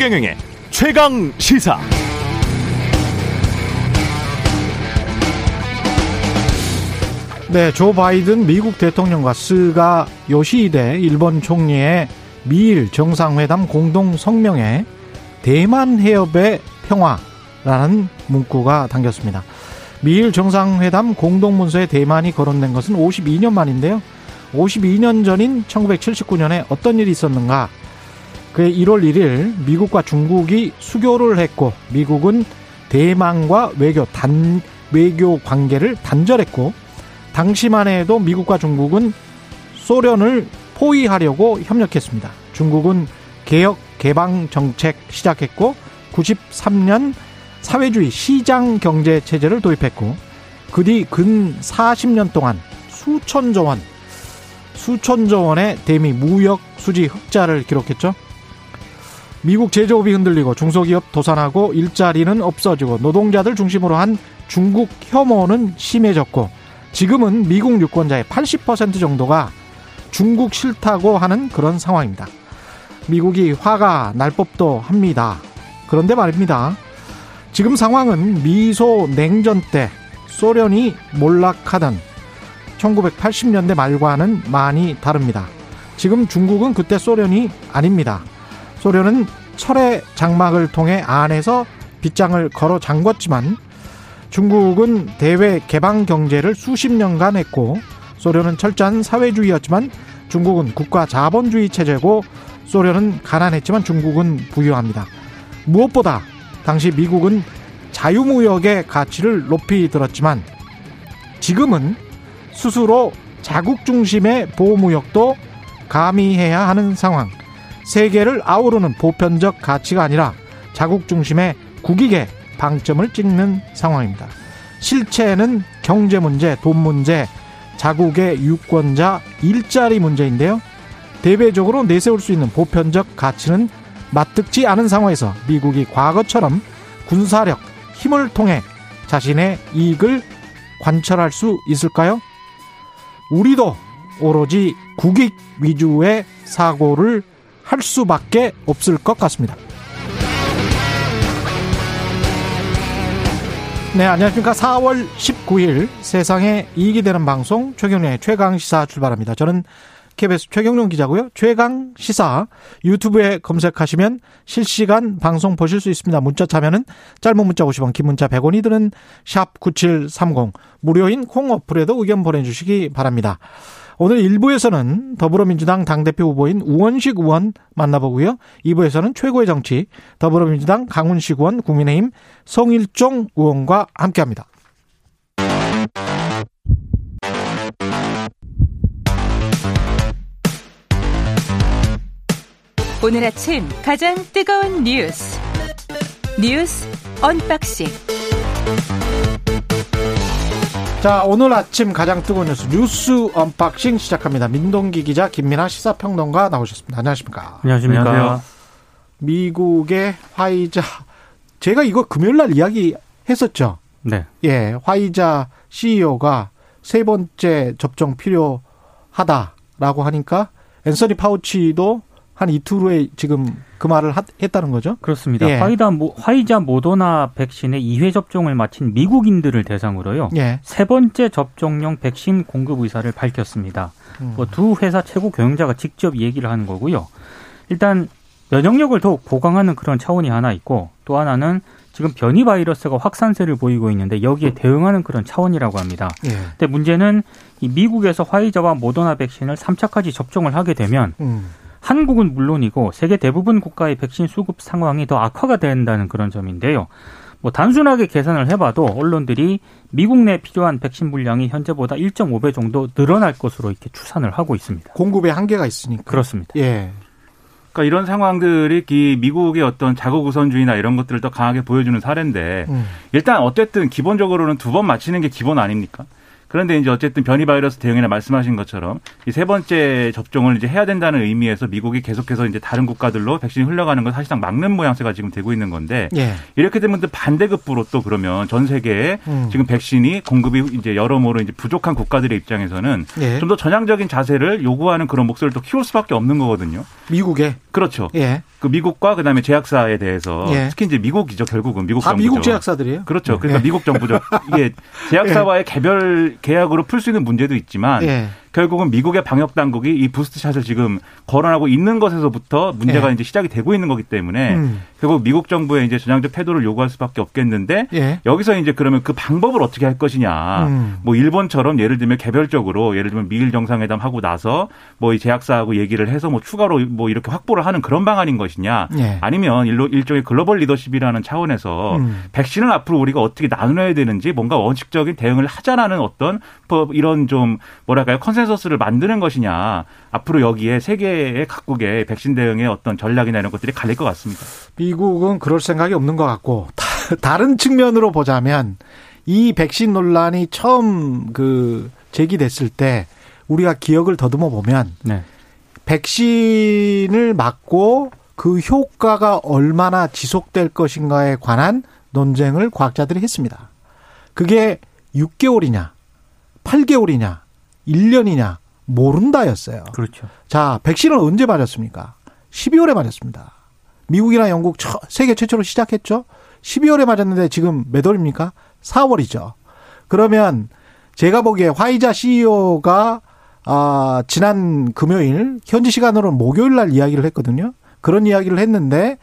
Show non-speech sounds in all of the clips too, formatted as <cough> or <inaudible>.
최경영의 최강 시사. 네, 조 바이든 미국 대통령과 스가 요시히데 일본 총리의 미일 정상회담 공동 성명에 대만 해협의 평화라는 문구가 담겼습니다. 미일 정상회담 공동문서에 대만이 거론된 것은 52년 만인데요. 52년 전인 1979년에 어떤 일이 있었는가? 그해 1월 1일 미국과 중국이 수교를 했고 미국은 대만과 외교 단 외교 관계를 단절했고 당시만 해도 미국과 중국은 소련을 포위하려고 협력했습니다. 중국은 개혁 개방 정책 시작했고 93년 사회주의 시장 경제 체제를 도입했고 그 뒤 근 40년 동안 수천조 원 수천조 원의 대미 무역 수지 흑자를 기록했죠. 미국 제조업이 흔들리고 중소기업 도산하고 일자리는 없어지고 노동자들 중심으로 한 중국 혐오는 심해졌고 지금은 미국 유권자의 80% 정도가 중국 싫다고 하는 그런 상황입니다. 미국이 화가 날 법도 합니다. 그런데 말입니다. 지금 상황은 미소 냉전 때 소련이 몰락하던 1980년대 말과는 많이 다릅니다. 지금 중국은 그때 소련이 아닙니다. 소련은 철의 장막을 통해 안에서 빗장을 걸어 잠궜지만 중국은 대외 개방 경제를 수십 년간 했고 소련은 철저한 사회주의였지만 중국은 국가 자본주의 체제고 소련은 가난했지만 중국은 부유합니다. 무엇보다 당시 미국은 자유무역의 가치를 높이 들었지만 지금은 스스로 자국 중심의 보호무역도 가미해야 하는 상황. 세계를 아우르는 보편적 가치가 아니라 자국 중심의 국익에 방점을 찍는 상황입니다. 실체는 경제 문제, 돈 문제, 자국의 유권자 일자리 문제인데요. 대외적으로 내세울 수 있는 보편적 가치는 맞듣지 않은 상황에서 미국이 과거처럼 군사력, 힘을 통해 자신의 이익을 관철할 수 있을까요? 우리도 오로지 국익 위주의 사고를 할 수밖에 없을 것 같습니다. 네, 안녕하십니까. 4월 19일 세상에 이익이 되는 방송 최경련의 최강시사 출발합니다. 저는 KBS 최경련 기자고요. 최강시사 유튜브에 검색하시면 실시간 방송 보실 수 있습니다. 문자 참여는 짧은 문자 50원, 긴 문자 100원이 드는 샵 9730 무료인 콩 어플에도 의견 보내주시기 바랍니다. 오늘 1부에서는 더불어민주당 당대표 후보인 우원식 의원 만나보고요. 2부에서는 최고의 정치 더불어민주당 강훈식 의원 국민의힘 성일종 의원과 함께합니다. 오늘 아침 가장 뜨거운 뉴스 뉴스 unboxing 자, 오늘 아침 가장 뜨거운 뉴스 뉴스 unboxing 시작합니다. 민동기 기자, 김민아 시사평론가 나오셨습니다. 안녕하십니까? 안녕하십니까? 안녕하세요. 미국의 화이자 제가 이거 금요일 날 이야기 했었죠. 네. 예, 화이자 CEO가 세 번째 접종 필요하다라고 하니까 앤서니 파우치도 한 이틀 후에 지금 그 말을 했다는 거죠? 그렇습니다. 예. 화이자, 화이자 모더나 백신의 2회 접종을 마친 미국인들을 대상으로요. 예. 세 번째 접종용 백신 공급 의사를 밝혔습니다. 음. 뭐두 회사 최고 경영자가 직접 얘기를 하는 거고요. 일단 면역력을 더욱 보강하는 그런 차원이 하나 있고 또 하나는 지금 변이 바이러스가 확산세를 보이고 있는데 여기에 대응하는 그런 차원이라고 합니다. 예. 근데 문제는 이 미국에서 화이자와 모더나 백신을 3차까지 접종을 하게 되면 음. 한국은 물론이고 세계 대부분 국가의 백신 수급 상황이 더 악화가 된다는 그런 점인데요. 뭐 단순하게 계산을 해봐도 언론들이 미국 내 필요한 백신 분량이 현재보다 1.5배 정도 늘어날 것으로 이렇게 추산을 하고 있습니다. 공급에 한계가 있으니까. 그렇습니다. 예. 그러니까 이런 상황들이 이 미국의 어떤 자국 우선주의나 이런 것들을 더 강하게 보여주는 사례인데 음. 일단 어쨌든 기본적으로는 두 번 맞히는 게 기본 아닙니까? 그런데 이제 어쨌든 변이 바이러스 대응이나 말씀하신 것처럼 이 세 번째 접종을 이제 해야 된다는 의미에서 미국이 계속해서 이제 다른 국가들로 백신이 흘러가는 걸 사실상 막는 모양새가 지금 되고 있는 건데 예. 이렇게 되면 또 반대급부로 또 그러면 전 세계에 음. 지금 백신이 공급이 이제 여러모로 이제 부족한 국가들의 입장에서는 예. 좀더 전향적인 자세를 요구하는 그런 목소리를 또 키울 수밖에 없는 거거든요. 미국에 그렇죠. 예. 그 미국과 그다음에 제약사에 대해서 예. 특히 이제 미국이죠 결국은 미국 다 정부죠. 미국 제약사들이에요. 그렇죠. 그러니까 예. 미국 정부죠. 이게 제약사와의 <laughs> 개별 계약으로 풀 수 있는 문제도 있지만 예. 결국은 미국의 방역 당국이 이 부스트샷을 지금 거론하고 있는 것에서부터 문제가 예. 이제 시작이 되고 있는 거기 때문에 음. 결국 미국 정부의 이제 전향적 태도를 요구할 수밖에 없겠는데 예. 여기서 이제 그러면 그 방법을 어떻게 할 것이냐. 음. 뭐 일본처럼 예를 들면 개별적으로 예를 들면 미일 정상회담 하고 나서 뭐 이 제약사하고 얘기를 해서 뭐 추가로 뭐 이렇게 확보를 하는 그런 방안인 것이냐. 예. 아니면 일로 일종의 글로벌 리더십이라는 차원에서 음. 백신을 앞으로 우리가 어떻게 나눠야 되는지 뭔가 원칙적인 대응을 하자라는 어떤 뭐 이런 좀 뭐랄까요 컨 센서스를 만드는 것이냐. 앞으로 여기에 세계의 각국의 백신 대응의 어떤 전략이나 이런 것들이 갈릴 것 같습니다. 미국은 그럴 생각이 없는 것 같고 다- 다른 측면으로 보자면 이 백신 논란이 처음 그 제기됐을 때 우리가 기억을 더듬어 보면 네. 백신을 맞고 그 효과가 얼마나 지속될 것인가에 관한 논쟁을 과학자들이 했습니다. 그게 6개월이냐, 8개월이냐, 1년이냐 모른다였어요. 그렇죠. 자, 백신을 언제 맞았습니까? 12월에 맞았습니다. 미국이나 영국 처- 세계 최초로 시작했죠. 12월에 맞았는데 지금 몇 월입니까? 4월이죠. 그러면 제가 보기에 화이자 CEO가 아, 지난 금요일 현지 시간으로는 목요일 날 이야기를 했거든요. 그런 이야기를 했는데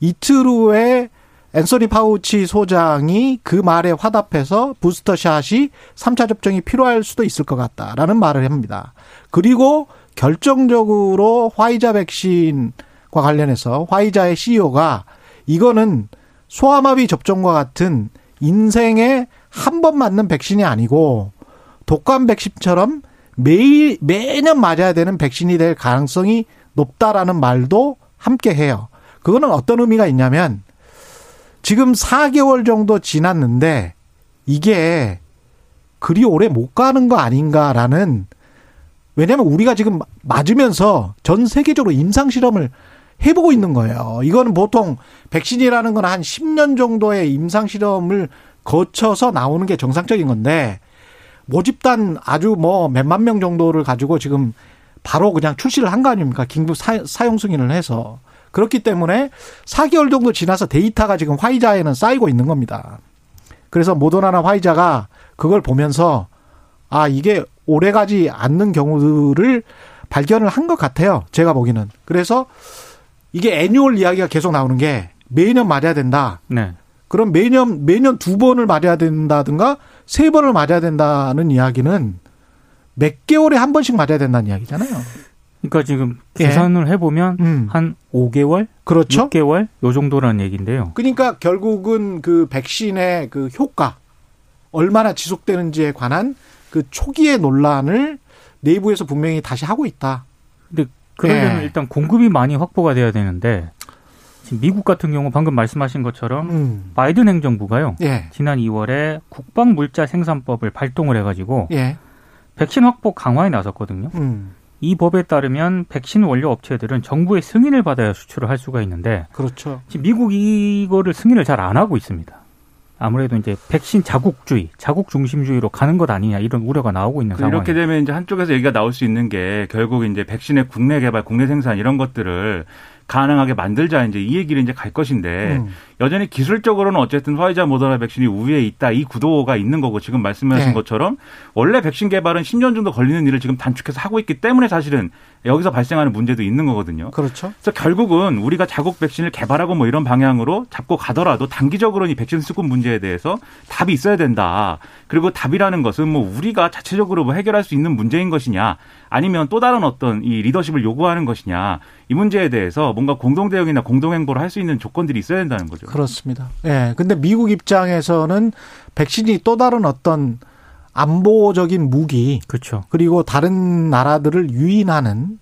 이틀 후에 앤소니 파우치 소장이 그 말에 화답해서 부스터샷이 3차 접종이 필요할 수도 있을 것 같다라는 말을 합니다. 그리고 결정적으로 화이자 백신과 관련해서 화이자의 CEO가 이거는 소아마비 접종과 같은 인생에 한 번 맞는 백신이 아니고 독감 백신처럼 매일 매년 맞아야 되는 백신이 될 가능성이 높다라는 말도 함께 해요. 그거는 어떤 의미가 있냐면 지금 4개월 정도 지났는데 이게 그리 오래 못 가는 거 아닌가라는 왜냐하면 우리가 지금 맞으면서 전 세계적으로 임상 실험을 해보고 있는 거예요. 이거는 보통 백신이라는 건 한 10년 정도의 임상 실험을 거쳐서 나오는 게 정상적인 건데 모집단 아주 뭐 몇만 명 정도를 가지고 지금 바로 그냥 출시를 한 거 아닙니까? 긴급 사, 사용 승인을 해서. 그렇기 때문에 4개월 정도 지나서 데이터가 지금 화이자에는 쌓이고 있는 겁니다. 그래서 모더나나 화이자가 그걸 보면서 아, 이게 오래 가지 않는 경우들을 발견을 한 것 같아요. 제가 보기는. 그래서 이게 annual 이야기가 계속 나오는 게 매년 맞아야 된다. 네. 그럼 매년 매년 두 번을 맞아야 된다든가 세 번을 맞아야 된다는 이야기는 몇 개월에 한 번씩 맞아야 된다는 이야기잖아요. 그러니까 지금 예. 계산을 해보면 음. 한 5개월, 그렇죠. 6개월 요 정도라는 얘기인데요. 그러니까 결국은 그 백신의 그 효과 얼마나 지속되는지에 관한 그 초기의 논란을 내부에서 분명히 다시 하고 있다. 근데 그러려면 예. 일단 공급이 많이 확보가 돼야 되는데 지금 미국 같은 경우 방금 말씀하신 것처럼 음. 바이든 행정부가요. 예. 지난 2월에 국방 물자 생산법을 발동을 해가지고 예. 백신 확보 강화에 나섰거든요. 음. 이 법에 따르면 백신 원료 업체들은 정부의 승인을 받아야 수출을 할 수가 있는데 그렇죠. 지금 미국이 이거를 승인을 잘 안 하고 있습니다. 아무래도 이제 백신 자국주의, 자국 중심주의로 가는 것 아니냐 이런 우려가 나오고 있는 그 상황이에요. 이렇게 되면 이제 한쪽에서 얘기가 나올 수 있는 게 결국 이제 백신의 국내 개발, 국내 생산 이런 것들을 가능하게 만들자 이제 이 얘기를 이제 갈 것인데 음. 여전히 기술적으로는 어쨌든 화이자 모더나 백신이 우위에 있다 이 구도가 있는 거고 지금 말씀하신 네. 것처럼 원래 백신 개발은 10년 정도 걸리는 일을 지금 단축해서 하고 있기 때문에 사실은 여기서 발생하는 문제도 있는 거거든요. 그렇죠. 그래서 결국은 우리가 자국 백신을 개발하고 뭐 이런 방향으로 잡고 가더라도 단기적으로는 이 백신 수급 문제에 대해서 답이 있어야 된다. 그리고 답이라는 것은 뭐 우리가 자체적으로 뭐 해결할 수 있는 문제인 것이냐 아니면 또 다른 어떤 이 리더십을 요구하는 것이냐 이 문제에 대해서 뭔가 공동 대응이나 공동 행보를 할 수 있는 조건들이 있어야 된다는 거죠. 그렇습니다. 예. 근데 미국 입장에서는 백신이 또 다른 어떤 안보적인 무기 그렇죠. 그리고 다른 나라들을 유인하는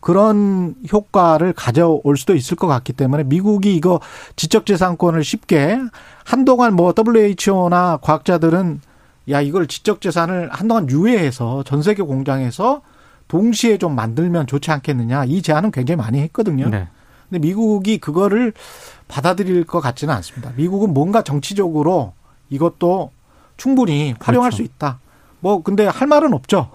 그런 효과를 가져올 수도 있을 것 같기 때문에 미국이 이거 지적재산권을 쉽게 한동안 뭐 WHO나 과학자들은 야 이걸 지적재산을 한동안 유예해서 전 세계 공장에서 동시에 좀 만들면 좋지 않겠느냐 이 제안은 굉장히 많이 했거든요. 네. 근데 미국이 그거를 받아들일 것 같지는 않습니다. 미국은 뭔가 정치적으로 이것도 충분히 활용할 그렇죠. 수 있다. 뭐 근데 할 말은 없죠.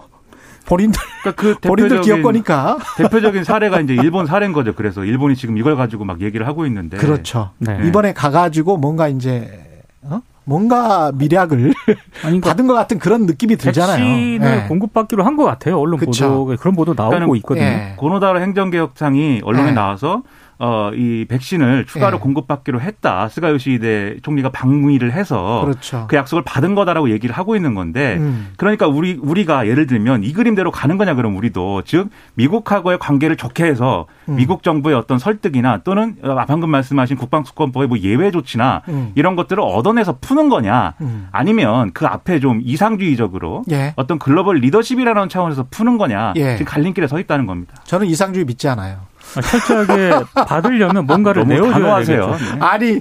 본인들 그러니까 그 <laughs> 본인들 대표적인 기업 거니까. 대표적인 사례가 이제 일본 사례인 거죠. 그래서 일본이 지금 이걸 가지고 막 얘기를 하고 있는데 그렇죠. 네. 이번에 가가지고 뭔가 이제 어? 뭔가 밀약을 <laughs> 아니, 그러니까 받은 것 같은 그런 느낌이 들잖아요. 백신을 예. 공급받기로 한 것 같아요. 언론 그쵸. 보도에 그런 보도 나오고 그러니까는 있거든요. 예. 고노 다로 행정개혁상이 언론에 네. 나와서 어, 이 백신을 추가로 네. 공급받기로 했다. 스가 요시히데 총리가 방문을 해서 그렇죠. 그 약속을 받은 거다라고 얘기를 하고 있는 건데 음. 그러니까 우리 우리가 예를 들면 이 그림대로 가는 거냐 그럼 우리도 즉 미국하고의 관계를 좋게 해서 음. 미국 정부의 어떤 설득이나 또는 어, 방금 말씀하신 국방수권법의 뭐 예외 조치나 음. 이런 것들을 얻어내서 푸는 거냐 음. 아니면 그 앞에 좀 이상주의적으로 예. 어떤 글로벌 리더십이라는 차원에서 푸는 거냐 예. 지금 갈림길에 서 있다는 겁니다. 저는 이상주의 믿지 않아요. 아, 철저하게 받으려면 뭔가를 내어줘야. 되겠죠. 네. 아니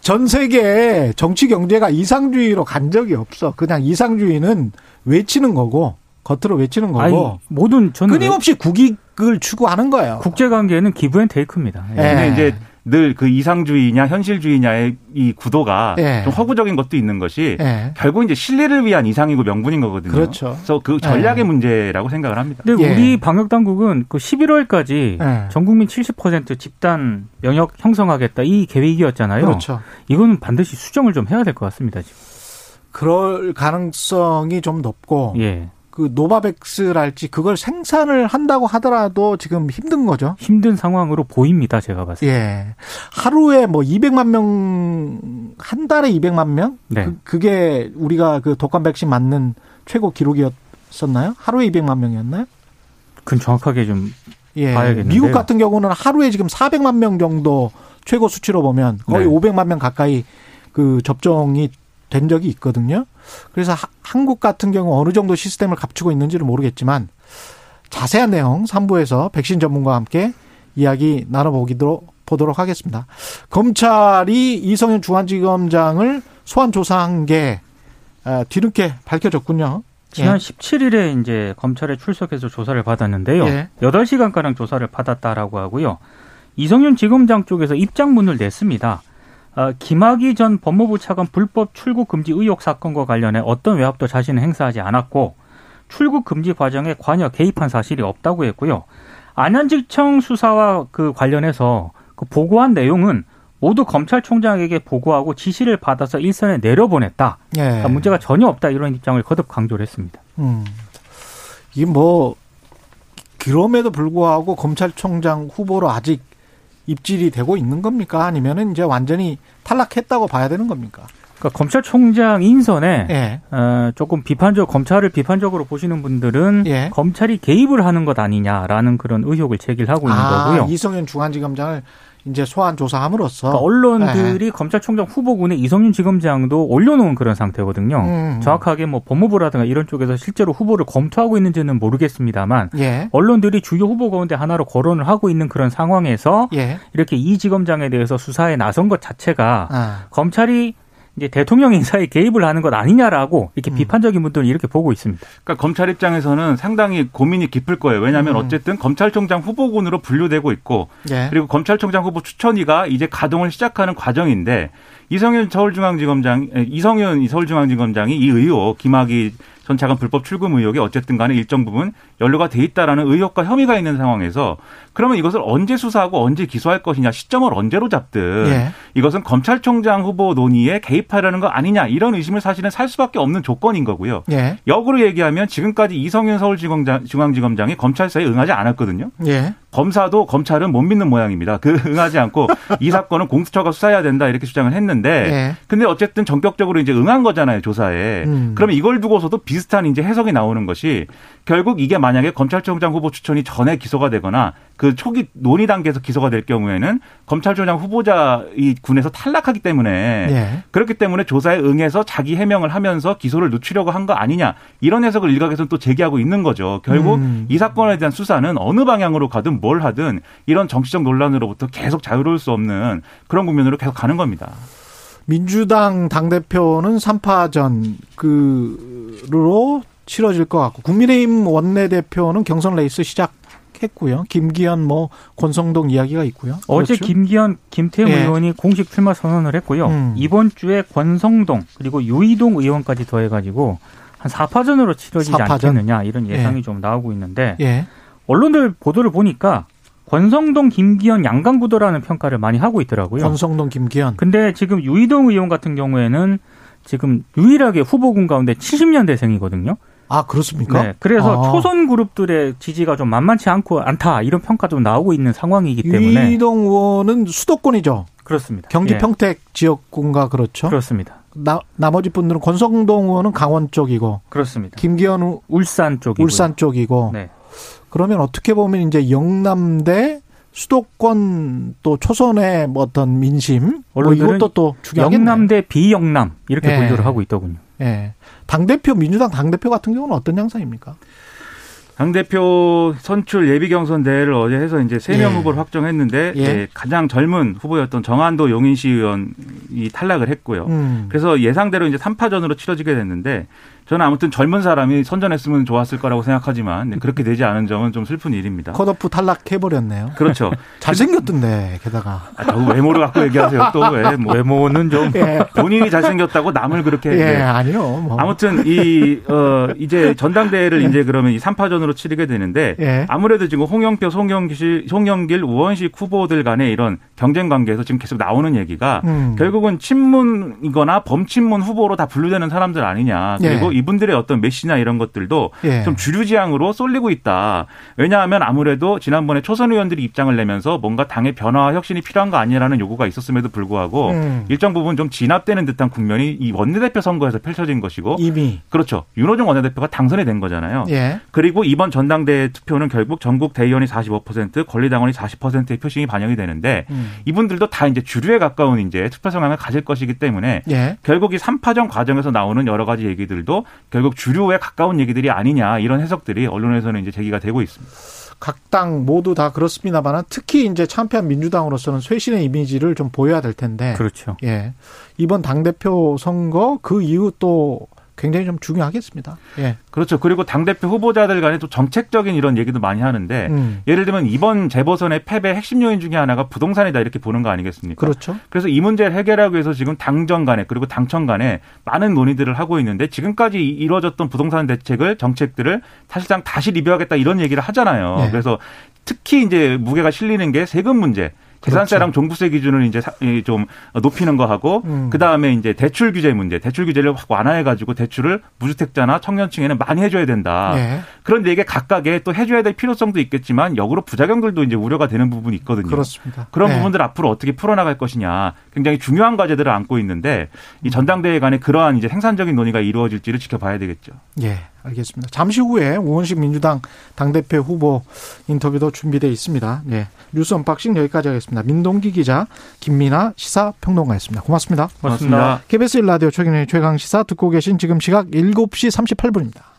전 세계 정치 경제가 이상주의로 간 적이 없어. 그냥 이상주의는 외치는 거고 겉으로 외치는 아니, 거고 모든 저는 끊임없이 국익을 추구하는 거예요. 국제 관계는 give and take입니다. 예. 예. 근데 이제 늘 그 이상주의냐 현실주의냐의 이 구도가 예. 좀 허구적인 것도 있는 것이 예. 결국 이제 신뢰를 위한 이상이고 명분인 거거든요. 그렇죠. 그래서 그 전략의 예. 문제라고 생각을 합니다. 근데 예. 우리 방역 당국은 그 11월까지 예. 전 국민 70% 집단 면역 형성하겠다 이 계획이었잖아요. 그렇죠. 이거는 반드시 수정을 좀 해야 될 것 같습니다 지금. 그럴 가능성이 좀 높고 예. 그 노바백스랄지 그걸 생산을 한다고 하더라도 지금 힘든 거죠. 힘든 상황으로 보입니다 제가 봤을 때. 예. 하루에 뭐 200만 명, 한 달에 200만 명? 네. 그, 그게 우리가 그 독감 백신 맞는 최고 기록이었었나요? 하루에 200만 명이었나요? 그건 정확하게 좀 예. 봐야겠는데요. 미국 같은 경우는 하루에 지금 400만 명 정도 최고 수치로 보면 거의 네. 500만 명 가까이 그 접종이 된 적이 있거든요. 그래서 하- 한국 같은 경우 어느 정도 시스템을 갖추고 있는지는 모르겠지만 자세한 내용 3부에서 백신 전문가와 함께 이야기 나눠보기도 보도록 하겠습니다. 검찰이 이성윤 중앙지검장을 소환 조사한 게 아, 뒤늦게 밝혀졌군요. 지난 예. 17일에 이제 검찰에 출석해서 조사를 받았는데요. 예. 8시간가량 조사를 받았다라고 하고요. 이성윤 지검장 쪽에서 입장문을 냈습니다. 아, 김학의 전 법무부 차관 불법 출국 금지 의혹 사건과 관련해 어떤 외압도 자신은 행사하지 않았고 출국 금지 과정에 관여 개입한 사실이 없다고 했고요. 안양지청 수사와 그 관련해서 그 보고한 내용은 모두 검찰총장에게 보고하고 지시를 받아서 일선에 내려보냈다. 예. 그러니까 문제가 전혀 없다 이런 입장을 거듭 강조를 했습니다. 음. 이게 뭐 그럼에도 불구하고 검찰총장 후보로 아직 입질이 되고 있는 겁니까? 아니면은 이제 완전히 탈락했다고 봐야 되는 겁니까? 그러니까 검찰총장 인선에 예. 어, 조금 비판적 검찰을 비판적으로 보시는 분들은 예. 검찰이 개입을 하는 것 아니냐라는 그런 의혹을 제기하고 있는 아, 거고요. 이성윤 중앙지검장을 이제 소환 조사함으로써 그러니까 언론들이 검찰총장 후보군에 이성윤 지검장도 올려놓은 그런 상태거든요. 음. 정확하게 뭐 법무부라든가 이런 쪽에서 실제로 후보를 검토하고 있는지는 모르겠습니다만 예. 언론들이 주요 후보 가운데 하나로 거론을 하고 있는 그런 상황에서 예. 이렇게 이 지검장에 대해서 수사에 나선 것 자체가 아. 검찰이 이제 대통령 인사에 개입을 하는 것 아니냐라고 이렇게 음. 비판적인 분들은 이렇게 보고 있습니다. 그러니까 검찰 입장에서는 상당히 고민이 깊을 거예요. 왜냐하면 음. 어쨌든 검찰총장 후보군으로 분류되고 있고 예. 그리고 검찰총장 후보 추천위가 이제 가동을 시작하는 과정인데 이성윤 서울중앙지검장 에, 이성윤 서울중앙지검장이 이 의혹 김학의 전 차관 불법 출금 의혹이 어쨌든 간에 일정 부분 연루가 돼 있다라는 의혹과 혐의가 있는 상황에서 그러면 이것을 언제 수사하고 언제 기소할 것이냐 시점을 언제로 잡든 예. 이것은 검찰총장 후보 논의에 개입하려는 거 아니냐 이런 의심을 사실은 살 수밖에 없는 조건인 거고요. 예. 역으로 얘기하면 지금까지 이성윤 서울중앙지검장이 검찰 사에 응하지 않았거든요. 예. 검사도 검찰은 못 믿는 모양입니다. 그 응하지 않고 <laughs> 이 사건은 공수처가 수사해야 된다 이렇게 주장을 했는데 예. 근데 어쨌든 전격적으로 이제 응한 거잖아요 조사에. 음. 그러면 이걸 두고서도 비슷한 이제 해석이 나오는 것이 결국 이게 만약에 검찰총장 후보 추천이 전에 기소가 되거나 그 초기 논의 단계에서 기소가 될 경우에는 검찰총장 후보자 이 군에서 탈락하기 때문에 예. 그렇기 때문에 조사에 응해서 자기 해명을 하면서 기소를 늦추려고 한 거 아니냐 이런 해석을 일각에서는 또 제기하고 있는 거죠. 결국 음. 이 사건에 대한 수사는 어느 방향으로 가든 뭘 하든 이런 정치적 논란으로부터 계속 자유로울 수 없는 그런 국면으로 계속 가는 겁니다. 민주당 당대표는 3파전 그로 치러질 것 같고 국민의힘 원내대표는 경선 레이스 시작 했고요. 김기현 뭐 권성동 이야기가 있고요. 어제 그렇죠? 김기현, 김태형 예. 의원이 공식 출마 선언을 했고요. 음. 이번 주에 권성동 그리고 유이동 의원까지 더해가지고 한 4파전으로 치러지지 4파전? 않겠느냐 이런 예상이 예. 좀 나오고 있는데 예. 언론들 보도를 보니까 권성동, 김기현 양강구도라는 평가를 많이 하고 있더라고요. 권성동, 김기현. 근데 지금 유이동 의원 같은 경우에는 지금 유일하게 후보군 가운데 70년대생이거든요. 아 그렇습니까? 네. 그래서 아. 초선 그룹들의 지지가 좀 만만치 않고 않다 이런 평가도 나오고 있는 상황이기 때문에 유이동 의원은 수도권이죠. 그렇습니다. 경기 예, 평택 지역군가 그렇죠. 그렇습니다. 나, 나머지 분들은 권성동 의원은 강원 쪽이고 그렇습니다. 김기현 의 울산 쪽이고 울산 쪽이고 네. 그러면 어떻게 보면 이제 영남대 수도권 또 초선의 뭐 어떤 민심 뭐 이것도 또 중요하겠네. 영남 대 비영남 이렇게 예. 분류를 하고 있더군요. 예. 당 대표 민주당 당 대표 같은 경우는 어떤 양상입니까? 당 대표 선출 예비 경선 대회를 어제 해서 이제 세명 예. 후보를 확정했는데 예. 예, 가장 젊은 후보였던 정한도 용인시 의원이 탈락을 했고요. 음. 그래서 예상대로 이제 3파전으로 치러지게 됐는데 저는 아무튼 젊은 사람이 선전했으면 좋았을 거라고 생각하지만 네, 그렇게 되지 않은 점은 좀 슬픈 일입니다. 컷오프 탈락해 버렸네요. 그렇죠. <laughs> 잘생겼던데 게다가 아, 저 외모를 갖고 얘기하세요. 또 왜? 뭐 외모는 좀 예. 본인이 잘생겼다고 남을 그렇게 예, 네. 아니요. 뭐. 아무튼 이 어, 이제 전당대회를 이제 그러면 이 3파전으로 치르게 되는데 예. 아무래도 지금 홍영표, 송영길, 송영길, 우원식 후보들 간의 이런 경쟁 관계에서 지금 계속 나오는 얘기가 음. 결국은 친문이거나 범친문 후보로 다 분류되는 사람들 아니냐. 그리고 예. 이분들의 어떤 메시나 이런 것들도 예. 좀 주류지향으로 쏠리고 있다. 왜냐하면 아무래도 지난번에 초선 의원들이 입장을 내면서 뭔가 당의 변화와 혁신이 필요한 거 아니냐라는 요구가 있었음에도 불구하고 음. 일정 부분 좀 진압되는 듯한 국면이 이 원내대표 선거에서 펼쳐진 것이고 이미 그렇죠. 윤호중 원내대표가 당선이 된 거잖아요. 예. 그리고 이번 전당대회 투표는 결국 전국 대의원이 45%, 권리당원이 40%의 표심이 반영이 되는데 음. 이분들도 다 이제 주류에 가까운 이제 투표 성향을 가질 것이기 때문에 예. 결국 이 3파전 과정에서 나오는 여러 가지 얘기들도 결국 주류에 가까운 얘기들이 아니냐 이런 해석들이 언론에서는 이제 제기가 되고 있습니다. 각 당 모두 다 그렇습니다만 특히 이제 참패한 민주당으로서는 쇄신의 이미지를 좀 보여야 될 텐데. 그렇죠. 예. 이번 당대표 선거 그 이후 또 굉장히 좀 중요하겠습니다. 예. 그렇죠. 그리고 당대표 후보자들 간에 또 정책적인 이런 얘기도 많이 하는데 음. 예를 들면 이번 재보선의 패배 핵심 요인 중에 하나가 부동산이다 이렇게 보는 거 아니겠습니까? 그렇죠. 그래서 이 문제를 해결하기 위해서 지금 당정 간에 그리고 당청 간에 많은 논의들을 하고 있는데 지금까지 이- 이루어졌던 부동산 대책을 정책들을 사실상 다시 리뷰하겠다 이런 얘기를 하잖아요. 네. 그래서 특히 이제 무게가 실리는 게 세금 문제. 재산세랑 종부세 기준을 이제 사- 이좀 높이는 거 하고 그렇죠. 음. 그 다음에 이제 대출 규제 문제, 대출 규제를 확 완화해 가지고 대출을 무주택자나 청년층에는 많이 해 줘야 된다. 예. 그런데 이게 각각의 또 해 줘야 될 필요성도 있겠지만 역으로 부작용들도 이제 우려가 되는 부분이 있거든요. 그렇습니다. 그런 예. 부분들 앞으로 어떻게 풀어 나갈 것이냐 굉장히 중요한 과제들을 안고 있는데 이 전당대회 간에 그러한 이제 생산적인 논의가 이루어질지를 지켜봐야 되겠죠. 예, 알겠습니다. 잠시 후에 우원식 민주당 당대표 후보 인터뷰도 준비되어 있습니다. 예. 뉴스 언박싱 여기까지 하겠습니다. 민동기 기자, 김민아 시사평론가였습니다. 고맙습니다. 고맙습니다. KBS 1라디오 최경영의 최강시사 듣고 계신 지금 시각 7시 38분입니다.